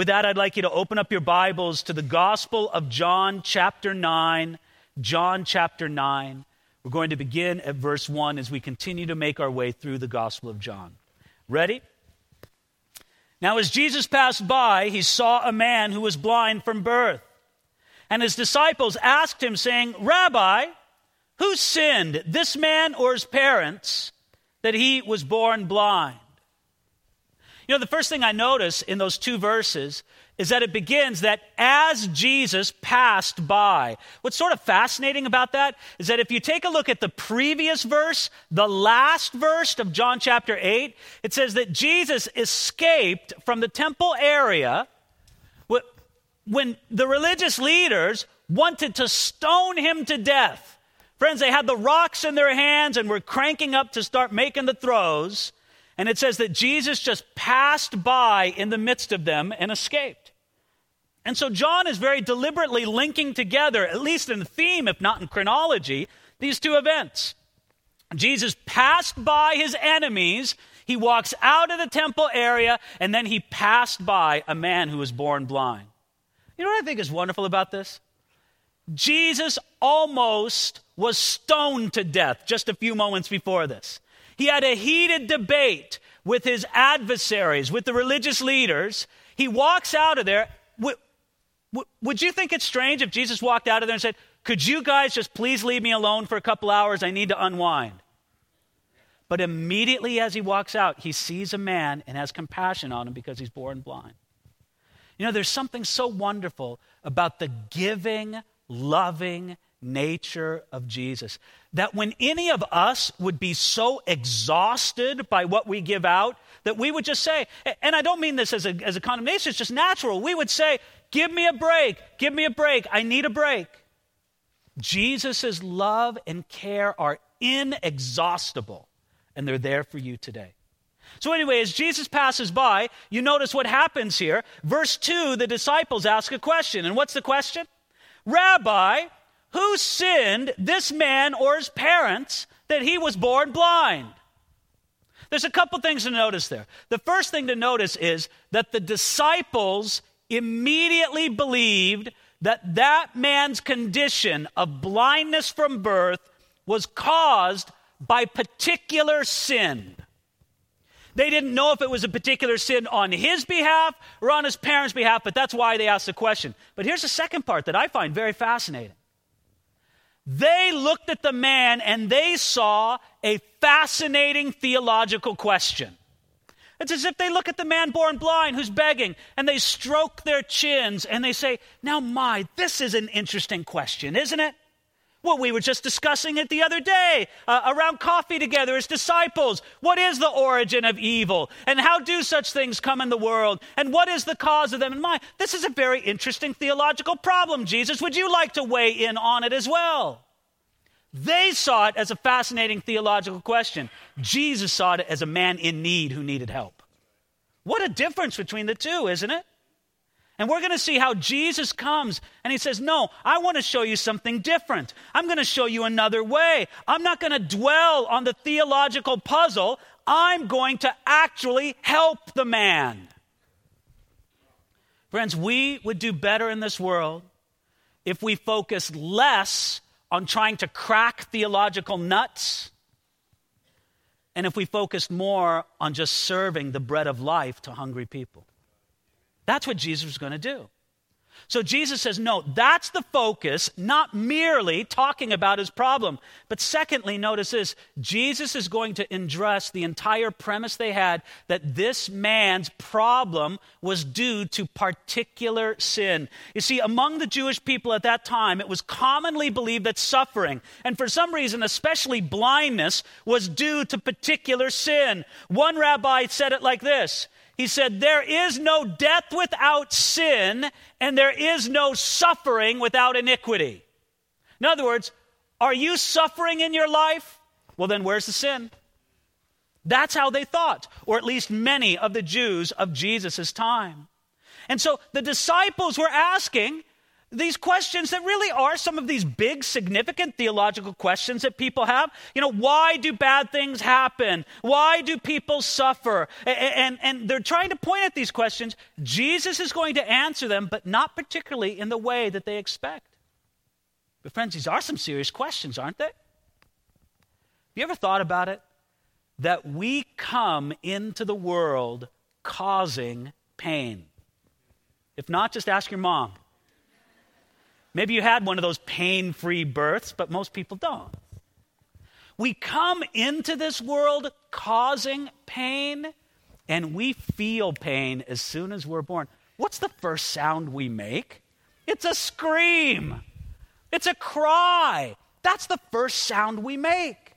With that, I'd like you to open up your Bibles to the Gospel of John, chapter 9. John, chapter 9. We're going to begin at verse 1 as we continue to make our way through the Gospel of John. Ready? Now, as Jesus passed by, he saw a man who was blind from birth. And his disciples asked him, saying, Rabbi, who sinned, this man or his parents, that he was born blind? You know, the first thing I notice in those two verses is that it begins that as Jesus passed by. What's sort of fascinating about that is that if you take a look at the previous verse, the last verse of John chapter 8, it says that Jesus escaped from the temple area when the religious leaders wanted to stone him to death. Friends, they had the rocks in their hands and were cranking up to start making the throws. And it says that Jesus just passed by in the midst of them and escaped. And so John is very deliberately linking together, at least in theme, if not in chronology, these two events. Jesus passed by his enemies, he walks out of the temple area, and then he passed by a man who was born blind. You know what I think is wonderful about this? Jesus almost was stoned to death just a few moments before this. He had a heated debate with his adversaries, with the religious leaders. He walks out of there. Would, you think it's strange if Jesus walked out of there and said, Could you guys just please leave me alone for a couple hours? I need to unwind. But immediately as he walks out, he sees a man and has compassion on him because he's born blind. You know, there's something so wonderful about the giving, loving, nature of Jesus. That when any of us would be so exhausted by what we give out, that we would just say, and I don't mean this as a, as a condemnation, it's just natural. We would say, Give me a break, give me a break, I need a break. Jesus' love and care are inexhaustible, and they're there for you today. So, anyway, as Jesus passes by, you notice what happens here. Verse 2, the disciples ask a question. And what's the question? Rabbi, who sinned, this man or his parents, that he was born blind? There's a couple things to notice there. The first thing to notice is that the disciples immediately believed that that man's condition of blindness from birth was caused by particular sin. They didn't know if it was a particular sin on his behalf or on his parents' behalf, but that's why they asked the question. But here's the second part that I find very fascinating. They looked at the man and they saw a fascinating theological question. It's as if they look at the man born blind who's begging and they stroke their chins and they say, Now, my, this is an interesting question, isn't it? Well, we were just discussing it the other day uh, around coffee together as disciples. What is the origin of evil? And how do such things come in the world? And what is the cause of them? And my, this is a very interesting theological problem, Jesus. Would you like to weigh in on it as well? They saw it as a fascinating theological question. Jesus saw it as a man in need who needed help. What a difference between the two, isn't it? And we're going to see how Jesus comes and he says, No, I want to show you something different. I'm going to show you another way. I'm not going to dwell on the theological puzzle. I'm going to actually help the man. Friends, we would do better in this world if we focused less on trying to crack theological nuts and if we focused more on just serving the bread of life to hungry people. That's what Jesus was going to do. So Jesus says, no, that's the focus, not merely talking about his problem. But secondly, notice this Jesus is going to address the entire premise they had that this man's problem was due to particular sin. You see, among the Jewish people at that time, it was commonly believed that suffering, and for some reason, especially blindness, was due to particular sin. One rabbi said it like this he said, There is no death without sin, and there is no suffering without iniquity. In other words, are you suffering in your life? Well, then where's the sin? That's how they thought, or at least many of the Jews of Jesus' time. And so the disciples were asking, these questions that really are some of these big, significant theological questions that people have. You know, why do bad things happen? Why do people suffer? And, and, and, they're trying to point at these questions. Jesus is going to answer them, but not particularly in the way that they expect. But, friends, these are some serious questions, aren't they? Have you ever thought about it? That we come into the world causing pain. If not, just ask your mom. Maybe you had one of those pain free births, but most people don't. We come into this world causing pain, and we feel pain as soon as we're born. What's the first sound we make? It's a scream, it's a cry. That's the first sound we make.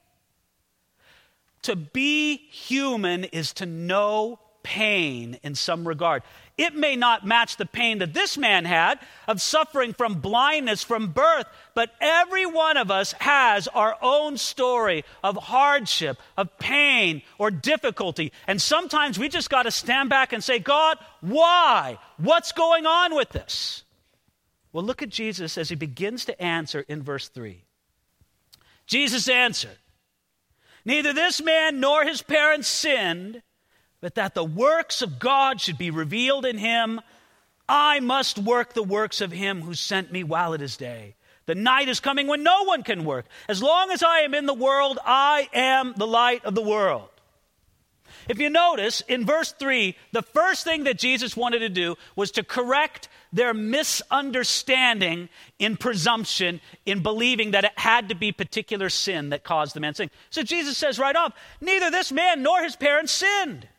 To be human is to know pain in some regard. It may not match the pain that this man had of suffering from blindness from birth, but every one of us has our own story of hardship, of pain, or difficulty. And sometimes we just got to stand back and say, God, why? What's going on with this? Well, look at Jesus as he begins to answer in verse 3. Jesus answered, Neither this man nor his parents sinned but that the works of God should be revealed in him. I must work the works of him who sent me while it is day. The night is coming when no one can work. As long as I am in the world, I am the light of the world. If you notice in verse 3, the first thing that Jesus wanted to do was to correct their misunderstanding in presumption, in believing that it had to be particular sin that caused the man sin. So Jesus says right off, neither this man nor his parents sinned.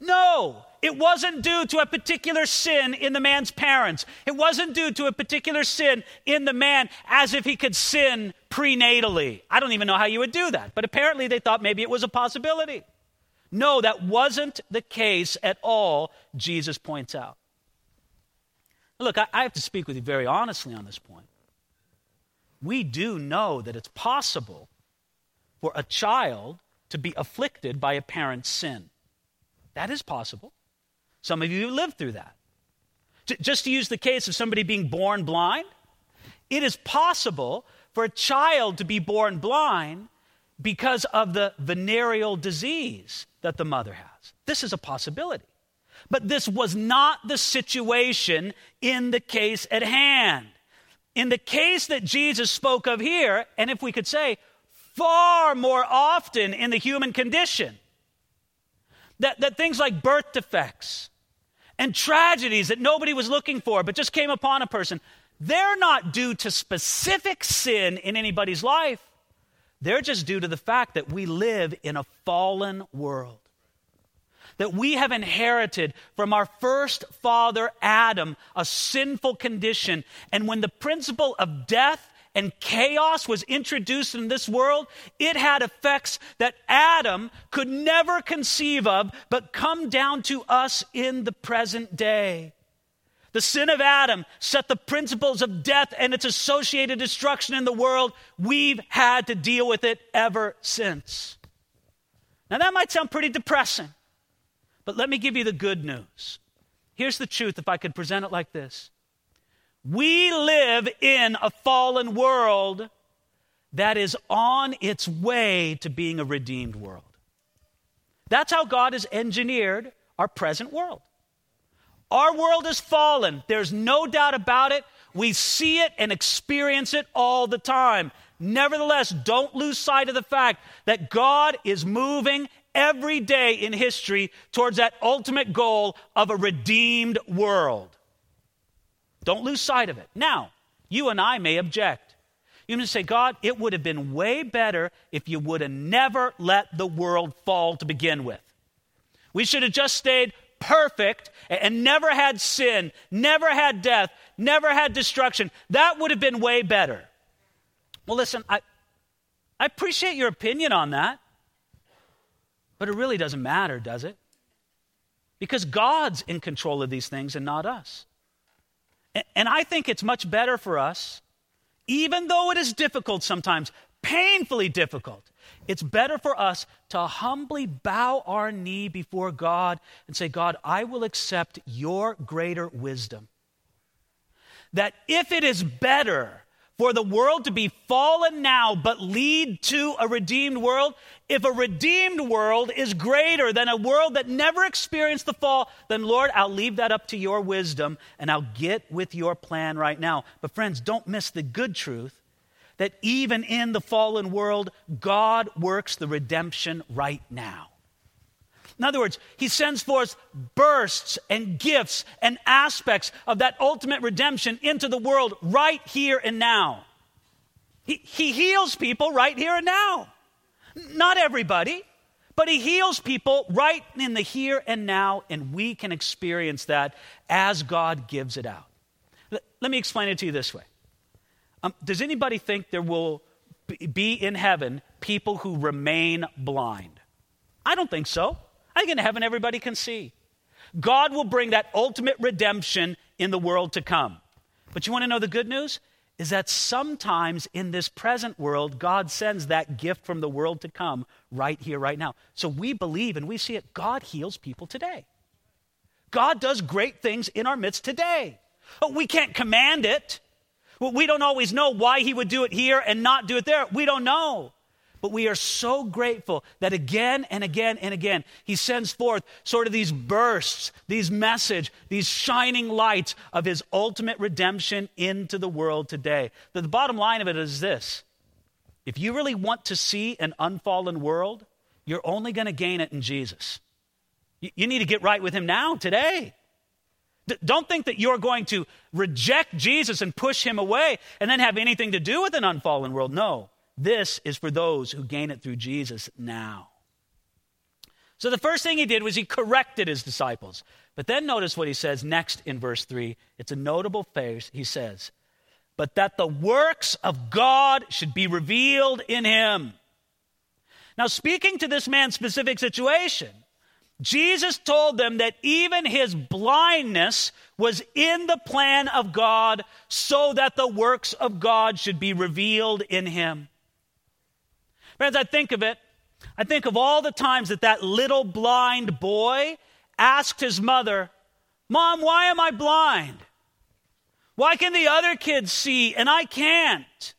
No, it wasn't due to a particular sin in the man's parents. It wasn't due to a particular sin in the man as if he could sin prenatally. I don't even know how you would do that, but apparently they thought maybe it was a possibility. No, that wasn't the case at all, Jesus points out. Look, I, I have to speak with you very honestly on this point. We do know that it's possible for a child to be afflicted by a parent's sin. That is possible. Some of you have lived through that. Just to use the case of somebody being born blind, it is possible for a child to be born blind because of the venereal disease that the mother has. This is a possibility. But this was not the situation in the case at hand. In the case that Jesus spoke of here, and if we could say, far more often in the human condition, that, that things like birth defects and tragedies that nobody was looking for but just came upon a person, they're not due to specific sin in anybody's life. They're just due to the fact that we live in a fallen world. That we have inherited from our first father, Adam, a sinful condition. And when the principle of death and chaos was introduced in this world, it had effects that Adam could never conceive of, but come down to us in the present day. The sin of Adam set the principles of death and its associated destruction in the world. We've had to deal with it ever since. Now, that might sound pretty depressing, but let me give you the good news. Here's the truth if I could present it like this we live in a fallen world that is on its way to being a redeemed world. That's how God has engineered our present world. Our world is fallen. There's no doubt about it. We see it and experience it all the time. Nevertheless, don't lose sight of the fact that God is moving every day in history towards that ultimate goal of a redeemed world. Don't lose sight of it. Now, you and I may object. You may say, God, it would have been way better if you would have never let the world fall to begin with. We should have just stayed perfect and never had sin, never had death, never had destruction. That would have been way better. Well, listen, I, I appreciate your opinion on that, but it really doesn't matter, does it? Because God's in control of these things and not us. And I think it's much better for us, even though it is difficult sometimes, painfully difficult, it's better for us to humbly bow our knee before God and say, God, I will accept your greater wisdom. that if it is better for the world to be fallen now but lead to a redeemed world, if a redeemed world is greater than a world that never experienced the fall, then Lord, I'll leave that up to your wisdom and I'll get with your plan right now. But friends, don't miss the good truth that even in the fallen world, God works the redemption right now. In other words, he sends forth bursts and gifts and aspects of that ultimate redemption into the world right here and now. He, he heals people right here and now. Not everybody, but he heals people right in the here and now, and we can experience that as God gives it out. Let, let me explain it to you this way. Um, does anybody think there will be in heaven people who remain blind? I don't think so. I think in heaven everybody can see. God will bring that ultimate redemption in the world to come. But you want to know the good news? Is that sometimes in this present world, God sends that gift from the world to come right here, right now. So we believe and we see it. God heals people today. God does great things in our midst today. We can't command it. We don't always know why He would do it here and not do it there. We don't know. But we are so grateful that again and again and again, he sends forth sort of these bursts, these message, these shining lights of his ultimate redemption into the world today. The, the bottom line of it is this if you really want to see an unfallen world, you're only going to gain it in Jesus. You, need to get right with him now, today. Don't think that you're going to reject Jesus and push him away and then have anything to do with an unfallen world. No. This is for those who gain it through Jesus now. So the first thing he did was he corrected his disciples. But then notice what he says next in verse 3. It's a notable phrase. He says, But that the works of God should be revealed in him. Now, speaking to this man's specific situation, Jesus told them that even his blindness was in the plan of God so that the works of God should be revealed in him. Friends, I think of it. I think of all the times that that little blind boy asked his mother, Mom, why am I blind? Why can the other kids see and I can't?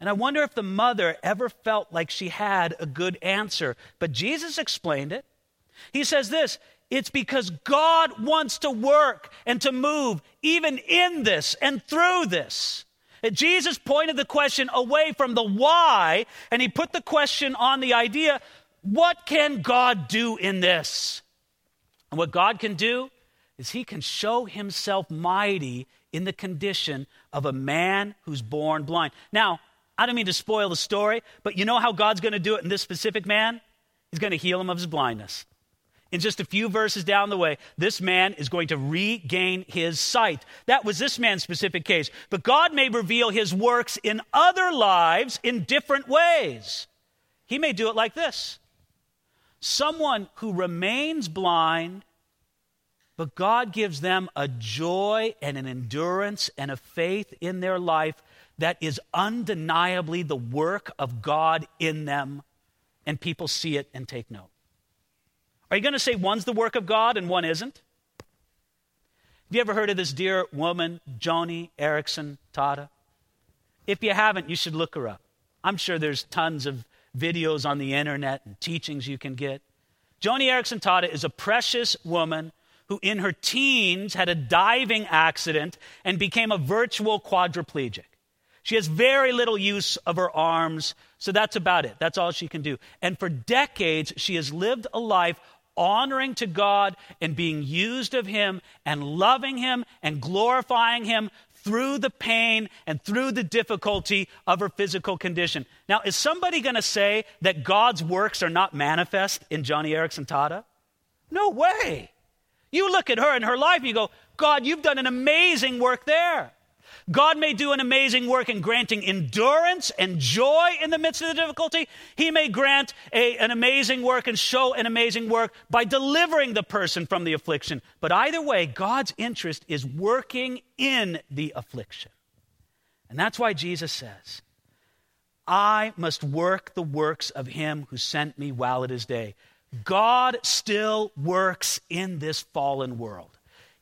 And I wonder if the mother ever felt like she had a good answer. But Jesus explained it. He says this it's because God wants to work and to move even in this and through this. Jesus pointed the question away from the why, and he put the question on the idea what can God do in this? And what God can do is he can show himself mighty in the condition of a man who's born blind. Now, I don't mean to spoil the story, but you know how God's going to do it in this specific man? He's going to heal him of his blindness in just a few verses down the way, this man is going to regain his sight. That was this man's specific case. But God may reveal his works in other lives in different ways. He may do it like this someone who remains blind, but God gives them a joy and an endurance and a faith in their life that is undeniably the work of God in them, and people see it and take note. Are you going to say one's the work of God and one isn't? Have you ever heard of this dear woman, Joni Eareckson Tada? If you haven't, you should look her up. I'm sure there's tons of videos on the internet and teachings you can get. Joni Eareckson Tada is a precious woman who, in her teens, had a diving accident and became a virtual quadriplegic. She has very little use of her arms, so that's about it. That's all she can do. And for decades, she has lived a life honoring to God and being used of Him and loving Him and glorifying Him through the pain and through the difficulty of her physical condition. Now, is somebody going to say that God's works are not manifest in Joni Eareckson Tada? No way. You look at her and her life, and you go, God, you've done an amazing work there. God may do an amazing work in granting endurance and joy in the midst of the difficulty. He may grant a, an amazing work and show an amazing work by delivering the person from the affliction. But either way, God's interest is working in the affliction. And that's why Jesus says, I must work the works of him who sent me while it is day. God still works in this fallen world.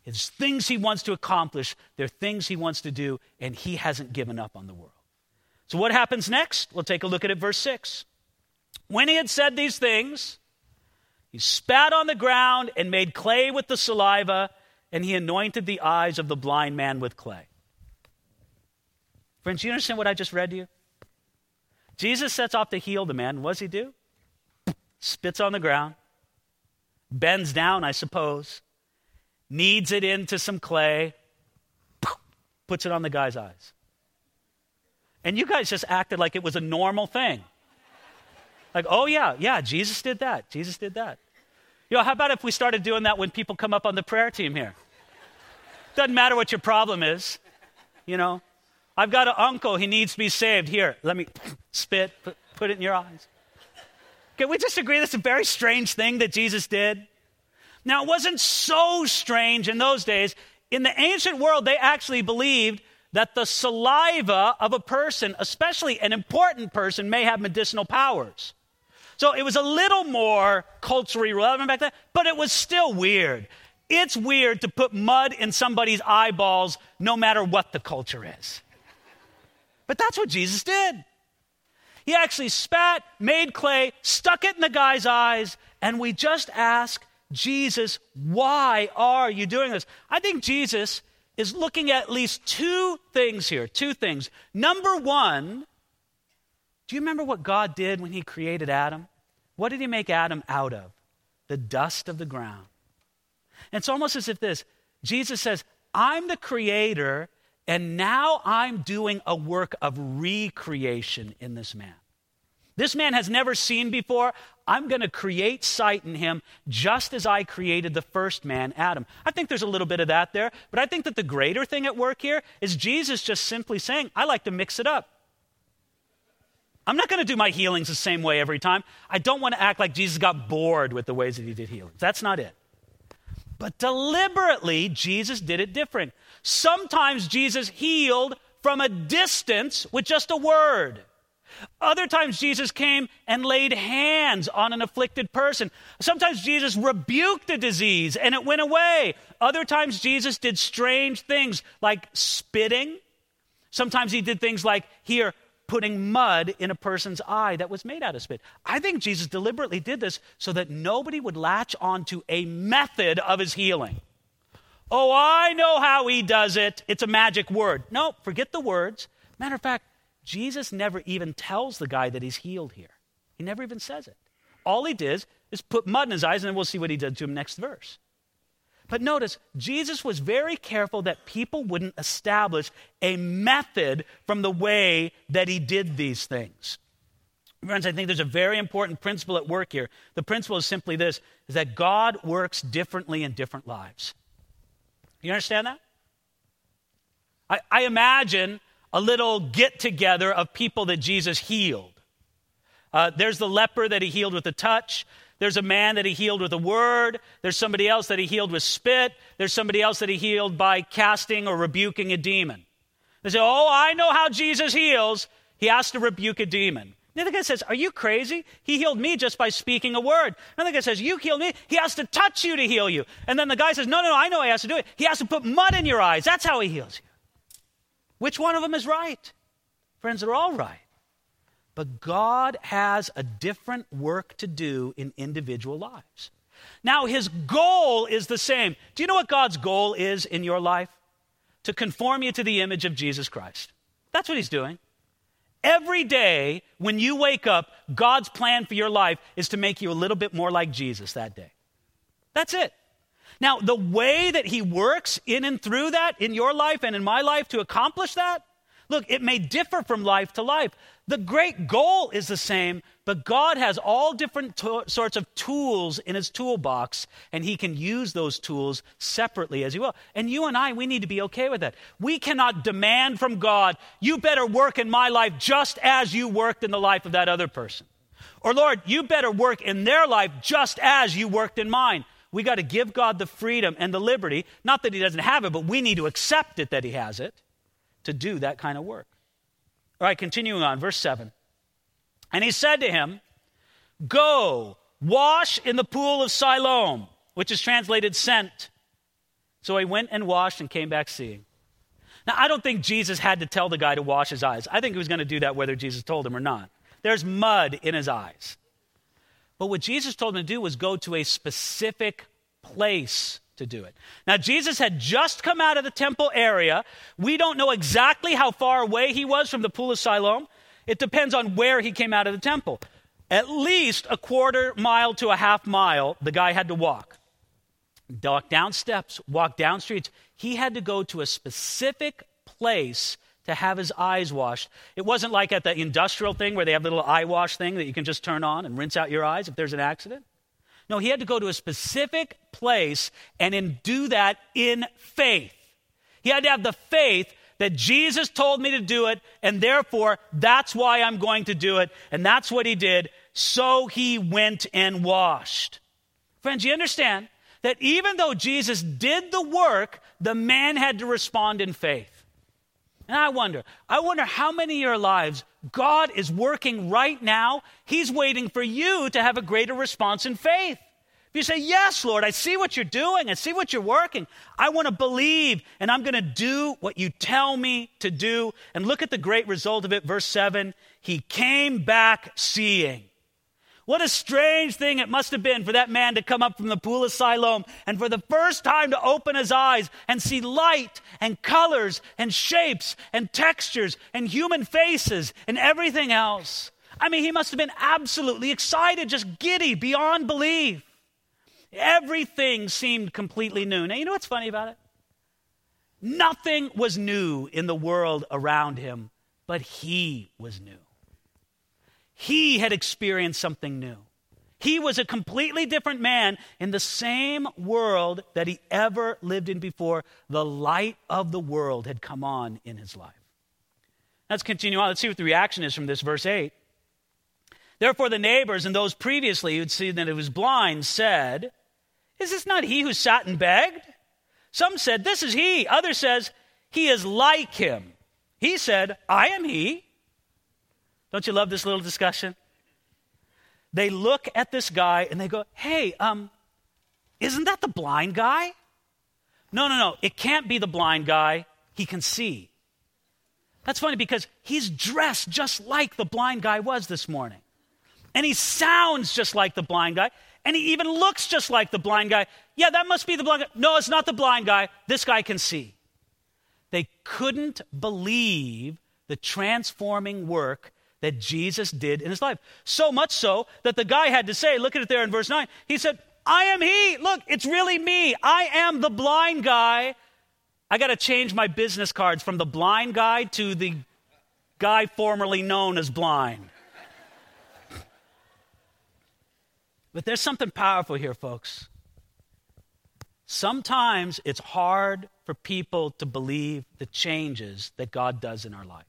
There's things he wants to accomplish, there are things he wants to do, and he hasn't given up on the world. So, what happens next? We'll take a look at it, verse 6. When he had said these things, he spat on the ground and made clay with the saliva, and he anointed the eyes of the blind man with clay. Friends, you understand what I just read to you? Jesus sets off to heal the man. What does he do? Spits on the ground, bends down, I suppose, kneads it into some clay, puts it on the guy's eyes. And you guys just acted like it was a normal thing. Like, oh, yeah, yeah, Jesus did that. Jesus did that. You know, how about if we started doing that when people come up on the prayer team here? Doesn't matter what your problem is, you know. I've got an uncle, he needs to be saved. Here, let me spit, put, put it in your eyes. Can we just agree that's a very strange thing that Jesus did? Now, it wasn't so strange in those days. In the ancient world, they actually believed that the saliva of a person, especially an important person, may have medicinal powers. So it was a little more culturally relevant back then, but it was still weird. It's weird to put mud in somebody's eyeballs no matter what the culture is. But that's what Jesus did. He actually spat, made clay, stuck it in the guy's eyes, and we just ask Jesus, why are you doing this? I think Jesus is looking at least two things here. Two things. Number one, do you remember what God did when He created Adam? What did He make Adam out of? The dust of the ground. And it's almost as if this Jesus says, I'm the creator, and now I'm doing a work of recreation in this man. This man has never seen before. I'm going to create sight in him just as I created the first man, Adam. I think there's a little bit of that there, but I think that the greater thing at work here is Jesus just simply saying, I like to mix it up. I'm not going to do my healings the same way every time. I don't want to act like Jesus got bored with the ways that he did healings. That's not it. But deliberately, Jesus did it different. Sometimes Jesus healed from a distance with just a word. Other times, Jesus came and laid hands on an afflicted person. Sometimes, Jesus rebuked a disease and it went away. Other times, Jesus did strange things like spitting. Sometimes, he did things like here, putting mud in a person's eye that was made out of spit. I think Jesus deliberately did this so that nobody would latch onto a method of his healing. Oh, I know how he does it. It's a magic word. No, forget the words. Matter of fact, Jesus never even tells the guy that he's healed here. He never even says it. All he did is put mud in his eyes, and then we'll see what he did to him next verse. But notice, Jesus was very careful that people wouldn't establish a method from the way that he did these things. Friends, I think there's a very important principle at work here. The principle is simply this is that God works differently in different lives. You understand that? I, I imagine a little get together of people that Jesus healed. Uh, there's the leper that he healed with a touch. There's a man that he healed with a word. There's somebody else that he healed with spit. There's somebody else that he healed by casting or rebuking a demon. They say, Oh, I know how Jesus heals. He has to rebuke a demon. The other guy says, Are you crazy? He healed me just by speaking a word. Another guy says, You healed me. He has to touch you to heal you. And then the guy says, No, no, no, I know he has to do it. He has to put mud in your eyes. That's how he heals you. Which one of them is right? Friends, they're all right. But God has a different work to do in individual lives. Now, his goal is the same. Do you know what God's goal is in your life? To conform you to the image of Jesus Christ. That's what he's doing. Every day when you wake up, God's plan for your life is to make you a little bit more like Jesus that day. That's it. Now, the way that He works in and through that in your life and in my life to accomplish that, look, it may differ from life to life. The great goal is the same, but God has all different to- sorts of tools in His toolbox, and He can use those tools separately as He will. And you and I, we need to be okay with that. We cannot demand from God, you better work in my life just as you worked in the life of that other person. Or, Lord, you better work in their life just as you worked in mine. We got to give God the freedom and the liberty, not that He doesn't have it, but we need to accept it that He has it to do that kind of work. All right, continuing on, verse 7. And he said to him, Go, wash in the pool of Siloam, which is translated sent. So he went and washed and came back seeing. Now, I don't think Jesus had to tell the guy to wash his eyes. I think he was going to do that whether Jesus told him or not. There's mud in his eyes. But what Jesus told him to do was go to a specific place to do it. Now, Jesus had just come out of the temple area. We don't know exactly how far away he was from the Pool of Siloam. It depends on where he came out of the temple. At least a quarter mile to a half mile, the guy had to walk. Walk down steps, walk down streets. He had to go to a specific place to have his eyes washed. It wasn't like at the industrial thing where they have little eye wash thing that you can just turn on and rinse out your eyes if there's an accident. No, he had to go to a specific place and in, do that in faith. He had to have the faith that Jesus told me to do it, and therefore that's why I'm going to do it. And that's what he did. So he went and washed. Friends, you understand that even though Jesus did the work, the man had to respond in faith. And I wonder, I wonder how many of your lives God is working right now. He's waiting for you to have a greater response in faith. If you say, Yes, Lord, I see what you're doing, I see what you're working. I want to believe, and I'm going to do what you tell me to do. And look at the great result of it. Verse 7 He came back seeing. What a strange thing it must have been for that man to come up from the pool of Siloam and for the first time to open his eyes and see light and colors and shapes and textures and human faces and everything else. I mean, he must have been absolutely excited, just giddy beyond belief. Everything seemed completely new. Now, you know what's funny about it? Nothing was new in the world around him, but he was new. He had experienced something new. He was a completely different man in the same world that he ever lived in before. The light of the world had come on in his life. Let's continue on. Let's see what the reaction is from this verse 8. Therefore, the neighbors and those previously who'd seen that he was blind said, Is this not he who sat and begged? Some said, This is he. Others says, He is like him. He said, I am he. Don't you love this little discussion? They look at this guy and they go, Hey, um, isn't that the blind guy? No, no, no. It can't be the blind guy. He can see. That's funny because he's dressed just like the blind guy was this morning. And he sounds just like the blind guy. And he even looks just like the blind guy. Yeah, that must be the blind guy. No, it's not the blind guy. This guy can see. They couldn't believe the transforming work that Jesus did in his life. So much so that the guy had to say, look at it there in verse 9. He said, I am he. Look, it's really me. I am the blind guy. I got to change my business cards from the blind guy to the guy formerly known as blind. But there's something powerful here, folks. Sometimes it's hard for people to believe the changes that God does in our life.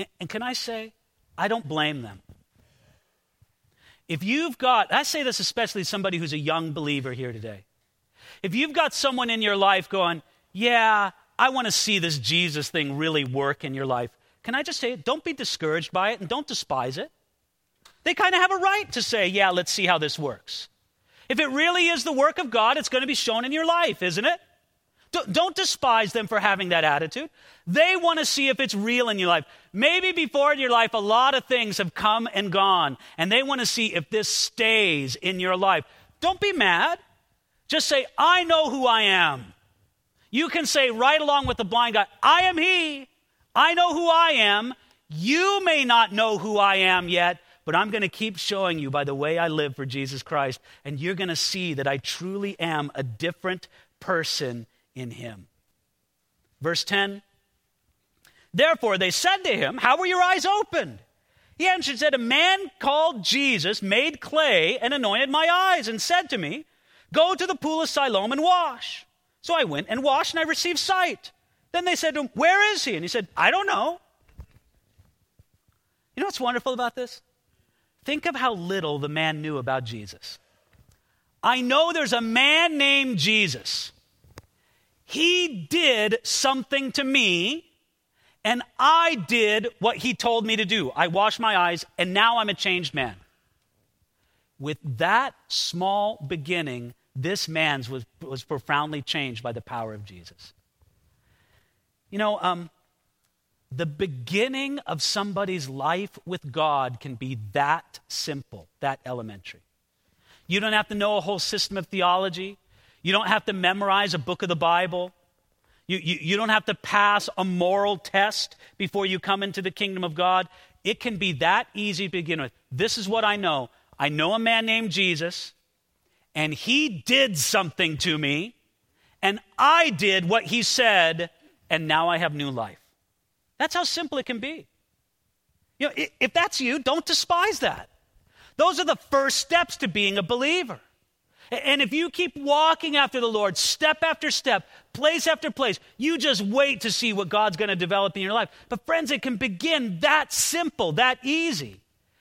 And, and can I say, I don't blame them. If you've got, I say this especially to somebody who's a young believer here today. If you've got someone in your life going, yeah, I want to see this Jesus thing really work in your life, can I just say, don't be discouraged by it and don't despise it. They kind of have a right to say, yeah, let's see how this works. If it really is the work of God, it's going to be shown in your life, isn't it? Don't despise them for having that attitude. They want to see if it's real in your life. Maybe before in your life, a lot of things have come and gone, and they want to see if this stays in your life. Don't be mad. Just say, I know who I am. You can say right along with the blind guy, I am he. I know who I am. You may not know who I am yet, but I'm going to keep showing you by the way I live for Jesus Christ, and you're going to see that I truly am a different person in him. Verse 10 Therefore they said to him, How were your eyes opened? He answered, and said, A man called Jesus made clay and anointed my eyes and said to me, Go to the pool of Siloam and wash. So I went and washed and I received sight. Then they said to him, Where is he? And he said, I don't know. You know what's wonderful about this? Think of how little the man knew about Jesus. I know there's a man named Jesus. He did something to me, and I did what he told me to do. I washed my eyes, and now I'm a changed man. With that small beginning, this man's was, was profoundly changed by the power of Jesus. You know, um, the beginning of somebody's life with God can be that simple, that elementary. You don't have to know a whole system of theology. You don't have to memorize a book of the Bible. You, you, you, don't have to pass a moral test before you come into the kingdom of God. It can be that easy to begin with. This is what I know I know a man named Jesus, and he did something to me, and I did what he said, and now I have new life. That's how simple it can be. You know, if that's you, don't despise that. Those are the first steps to being a believer. And if you keep walking after the Lord, step after step, place after place, you just wait to see what God's going to develop in your life. But, friends, it can begin that simple, that easy.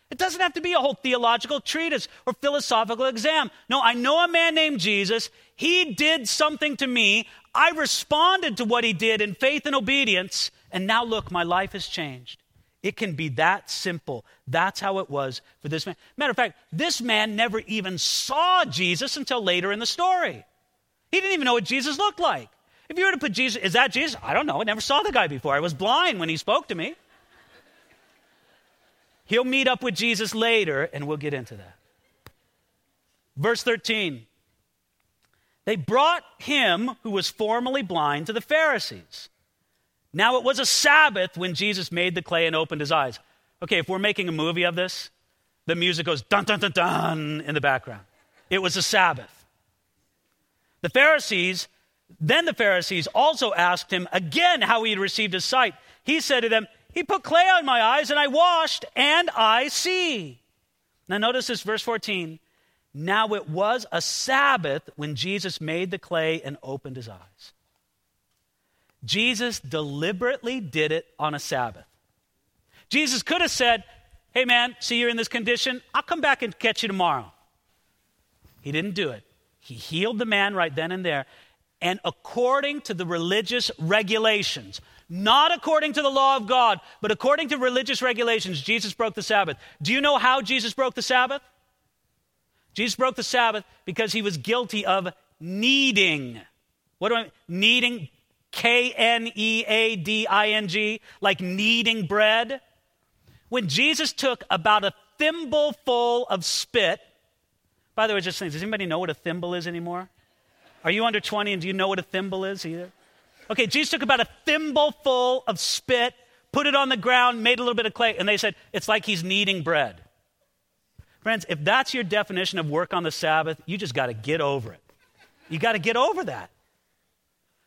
It doesn't have to be a whole theological treatise or philosophical exam. No, I know a man named Jesus. He did something to me. I responded to what he did in faith and obedience. And now look, my life has changed. It can be that simple. That's how it was for this man. Matter of fact, this man never even saw Jesus until later in the story. He didn't even know what Jesus looked like. If you were to put Jesus, is that Jesus? I don't know. I never saw the guy before. I was blind when he spoke to me. He'll meet up with Jesus later, and we'll get into that. Verse 13 They brought him who was formerly blind to the Pharisees. Now it was a Sabbath when Jesus made the clay and opened his eyes. Okay, if we're making a movie of this, the music goes dun dun dun dun in the background. It was a Sabbath. The Pharisees, then the Pharisees also asked him again how he had received his sight. He said to them, He put clay on my eyes, and I washed, and I see. Now notice this, verse 14. Now it was a Sabbath when Jesus made the clay and opened his eyes. Jesus deliberately did it on a Sabbath. Jesus could have said, Hey man, see you're in this condition. I'll come back and catch you tomorrow. He didn't do it. He healed the man right then and there. And according to the religious regulations, not according to the law of God, but according to religious regulations, Jesus broke the Sabbath. Do you know how Jesus broke the Sabbath? Jesus broke the Sabbath because he was guilty of kneading. What do I mean? Kneading K N E A D I N G, like kneading bread. When Jesus took about a thimbleful of spit, by the way, just saying, does anybody know what a thimble is anymore? Are you under 20 and do you know what a thimble is either? Okay, Jesus took about a thimbleful of spit, put it on the ground, made a little bit of clay, and they said, it's like he's kneading bread. Friends, if that's your definition of work on the Sabbath, you just got to get over it. You got to get over that.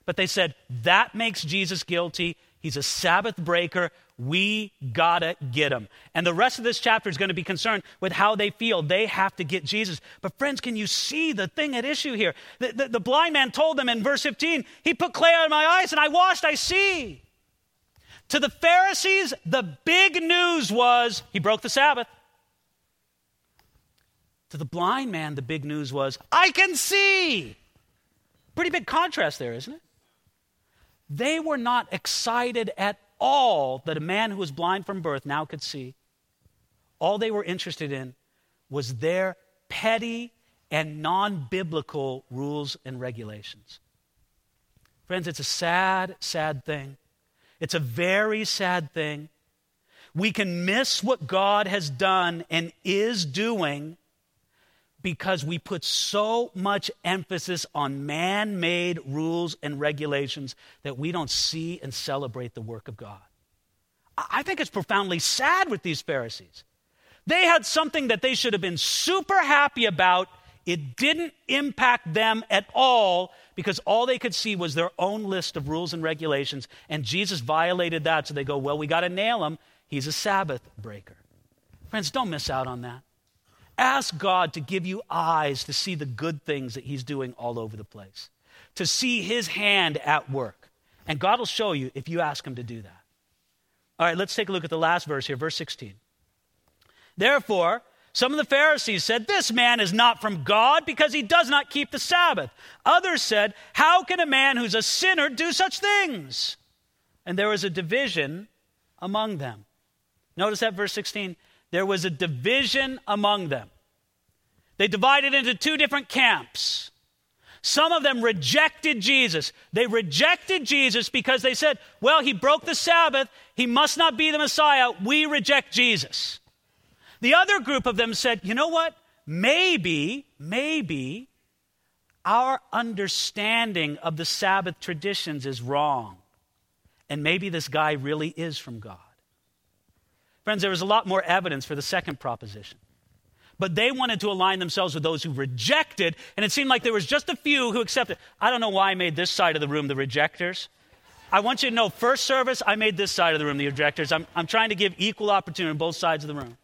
But they said, that makes Jesus guilty. He's a Sabbath breaker. We gotta get him. And the rest of this chapter is going to be concerned with how they feel. They have to get Jesus. But, friends, can you see the thing at issue here? The, the, the blind man told them in verse 15, He put clay on my eyes and I washed, I see. To the Pharisees, the big news was he broke the Sabbath. To the blind man, the big news was, I can see. Pretty big contrast there, isn't it? They were not excited at all that a man who was blind from birth now could see. All they were interested in was their petty and non biblical rules and regulations. Friends, it's a sad, sad thing. It's a very sad thing. We can miss what God has done and is doing because we put so much emphasis on man made rules and regulations that we don't see and celebrate the work of God. I think it's profoundly sad with these Pharisees. They had something that they should have been super happy about. It didn't impact them at all because all they could see was their own list of rules and regulations, and Jesus violated that. So they go, Well, we got to nail him. He's a Sabbath breaker. Friends, don't miss out on that. Ask God to give you eyes to see the good things that He's doing all over the place, to see His hand at work. And God will show you if you ask Him to do that. All right, let's take a look at the last verse here, verse 16. Therefore, some of the Pharisees said, This man is not from God because he does not keep the Sabbath. Others said, How can a man who's a sinner do such things? And there was a division among them. Notice that verse 16 there was a division among them. They divided into two different camps. Some of them rejected Jesus. They rejected Jesus because they said, well, he broke the Sabbath. He must not be the Messiah. We reject Jesus. The other group of them said, you know what? Maybe, maybe our understanding of the Sabbath traditions is wrong. And maybe this guy really is from God. Friends, there was a lot more evidence for the second proposition but they wanted to align themselves with those who rejected, and it seemed like there was just a few who accepted. I don't know why I made this side of the room the rejectors. I want you to know, first service, I made this side of the room the rejectors. I'm, I'm trying to give equal opportunity on both sides of the room.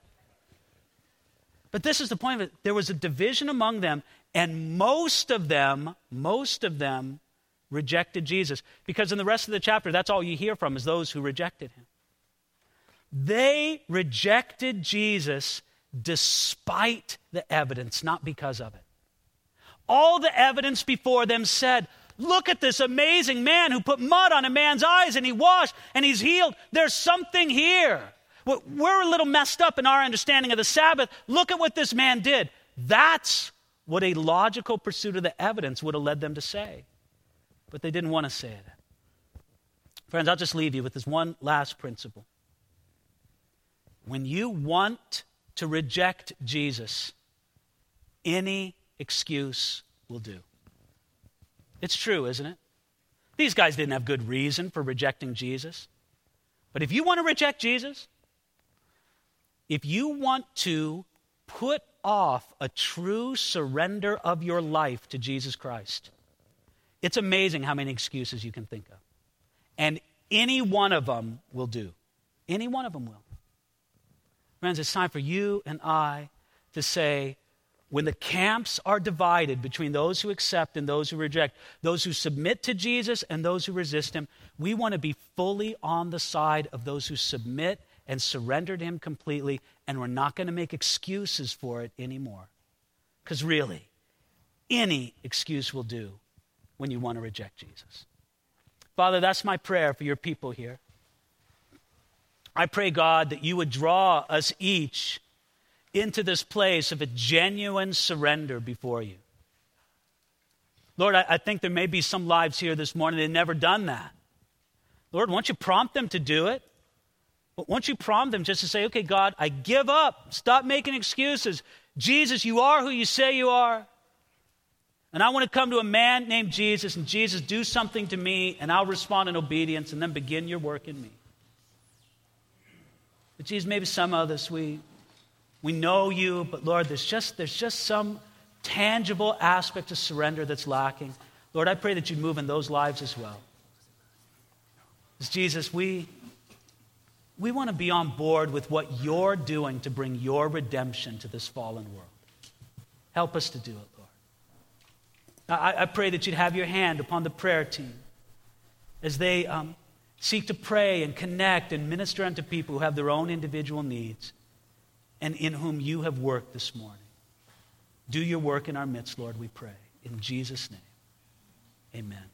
But this is the point of it. There was a division among them, and most of them, most of them rejected Jesus. Because in the rest of the chapter, that's all you hear from is those who rejected him. They rejected Jesus despite the evidence, not because of it. All the evidence before them said, Look at this amazing man who put mud on a man's eyes and he washed and he's healed. There's something here. We're a little messed up in our understanding of the Sabbath. Look at what this man did. That's what a logical pursuit of the evidence would have led them to say. But they didn't want to say it. Friends, I'll just leave you with this one last principle. When you want to reject Jesus, any excuse will do. It's true, isn't it? These guys didn't have good reason for rejecting Jesus. But if you want to reject Jesus, if you want to put off a true surrender of your life to Jesus Christ, it's amazing how many excuses you can think of. And any one of them will do. Any one of them will. Friends, it's time for you and I to say, when the camps are divided between those who accept and those who reject, those who submit to Jesus and those who resist him, we want to be fully on the side of those who submit and surrender to him completely, and we're not going to make excuses for it anymore. Because really, any excuse will do when you want to reject Jesus. Father, that's my prayer for your people here. I pray, God, that you would draw us each into this place of a genuine surrender before you. Lord, I, I, think there may be some lives here this morning that never done that. Lord, won't you prompt them to do it? Won't you prompt them just to say, okay, God, I give up. Stop making excuses. Jesus, you are who you say you are. And I want to come to a man named Jesus, and Jesus, do something to me, and I'll respond in obedience, and then begin your work in me. But Jesus, maybe some of us, we, we know you, but Lord, there's just, there's just some tangible aspect of surrender that's lacking. Lord, I pray that you'd move in those lives as well. As Jesus, we, we want to be on board with what you're doing to bring your redemption to this fallen world. Help us to do it, Lord. I, I pray that you'd have your hand upon the prayer team as they um, Seek to pray and connect and minister unto people who have their own individual needs and in whom you have worked this morning. Do your work in our midst, Lord, we pray. In Jesus' name, amen.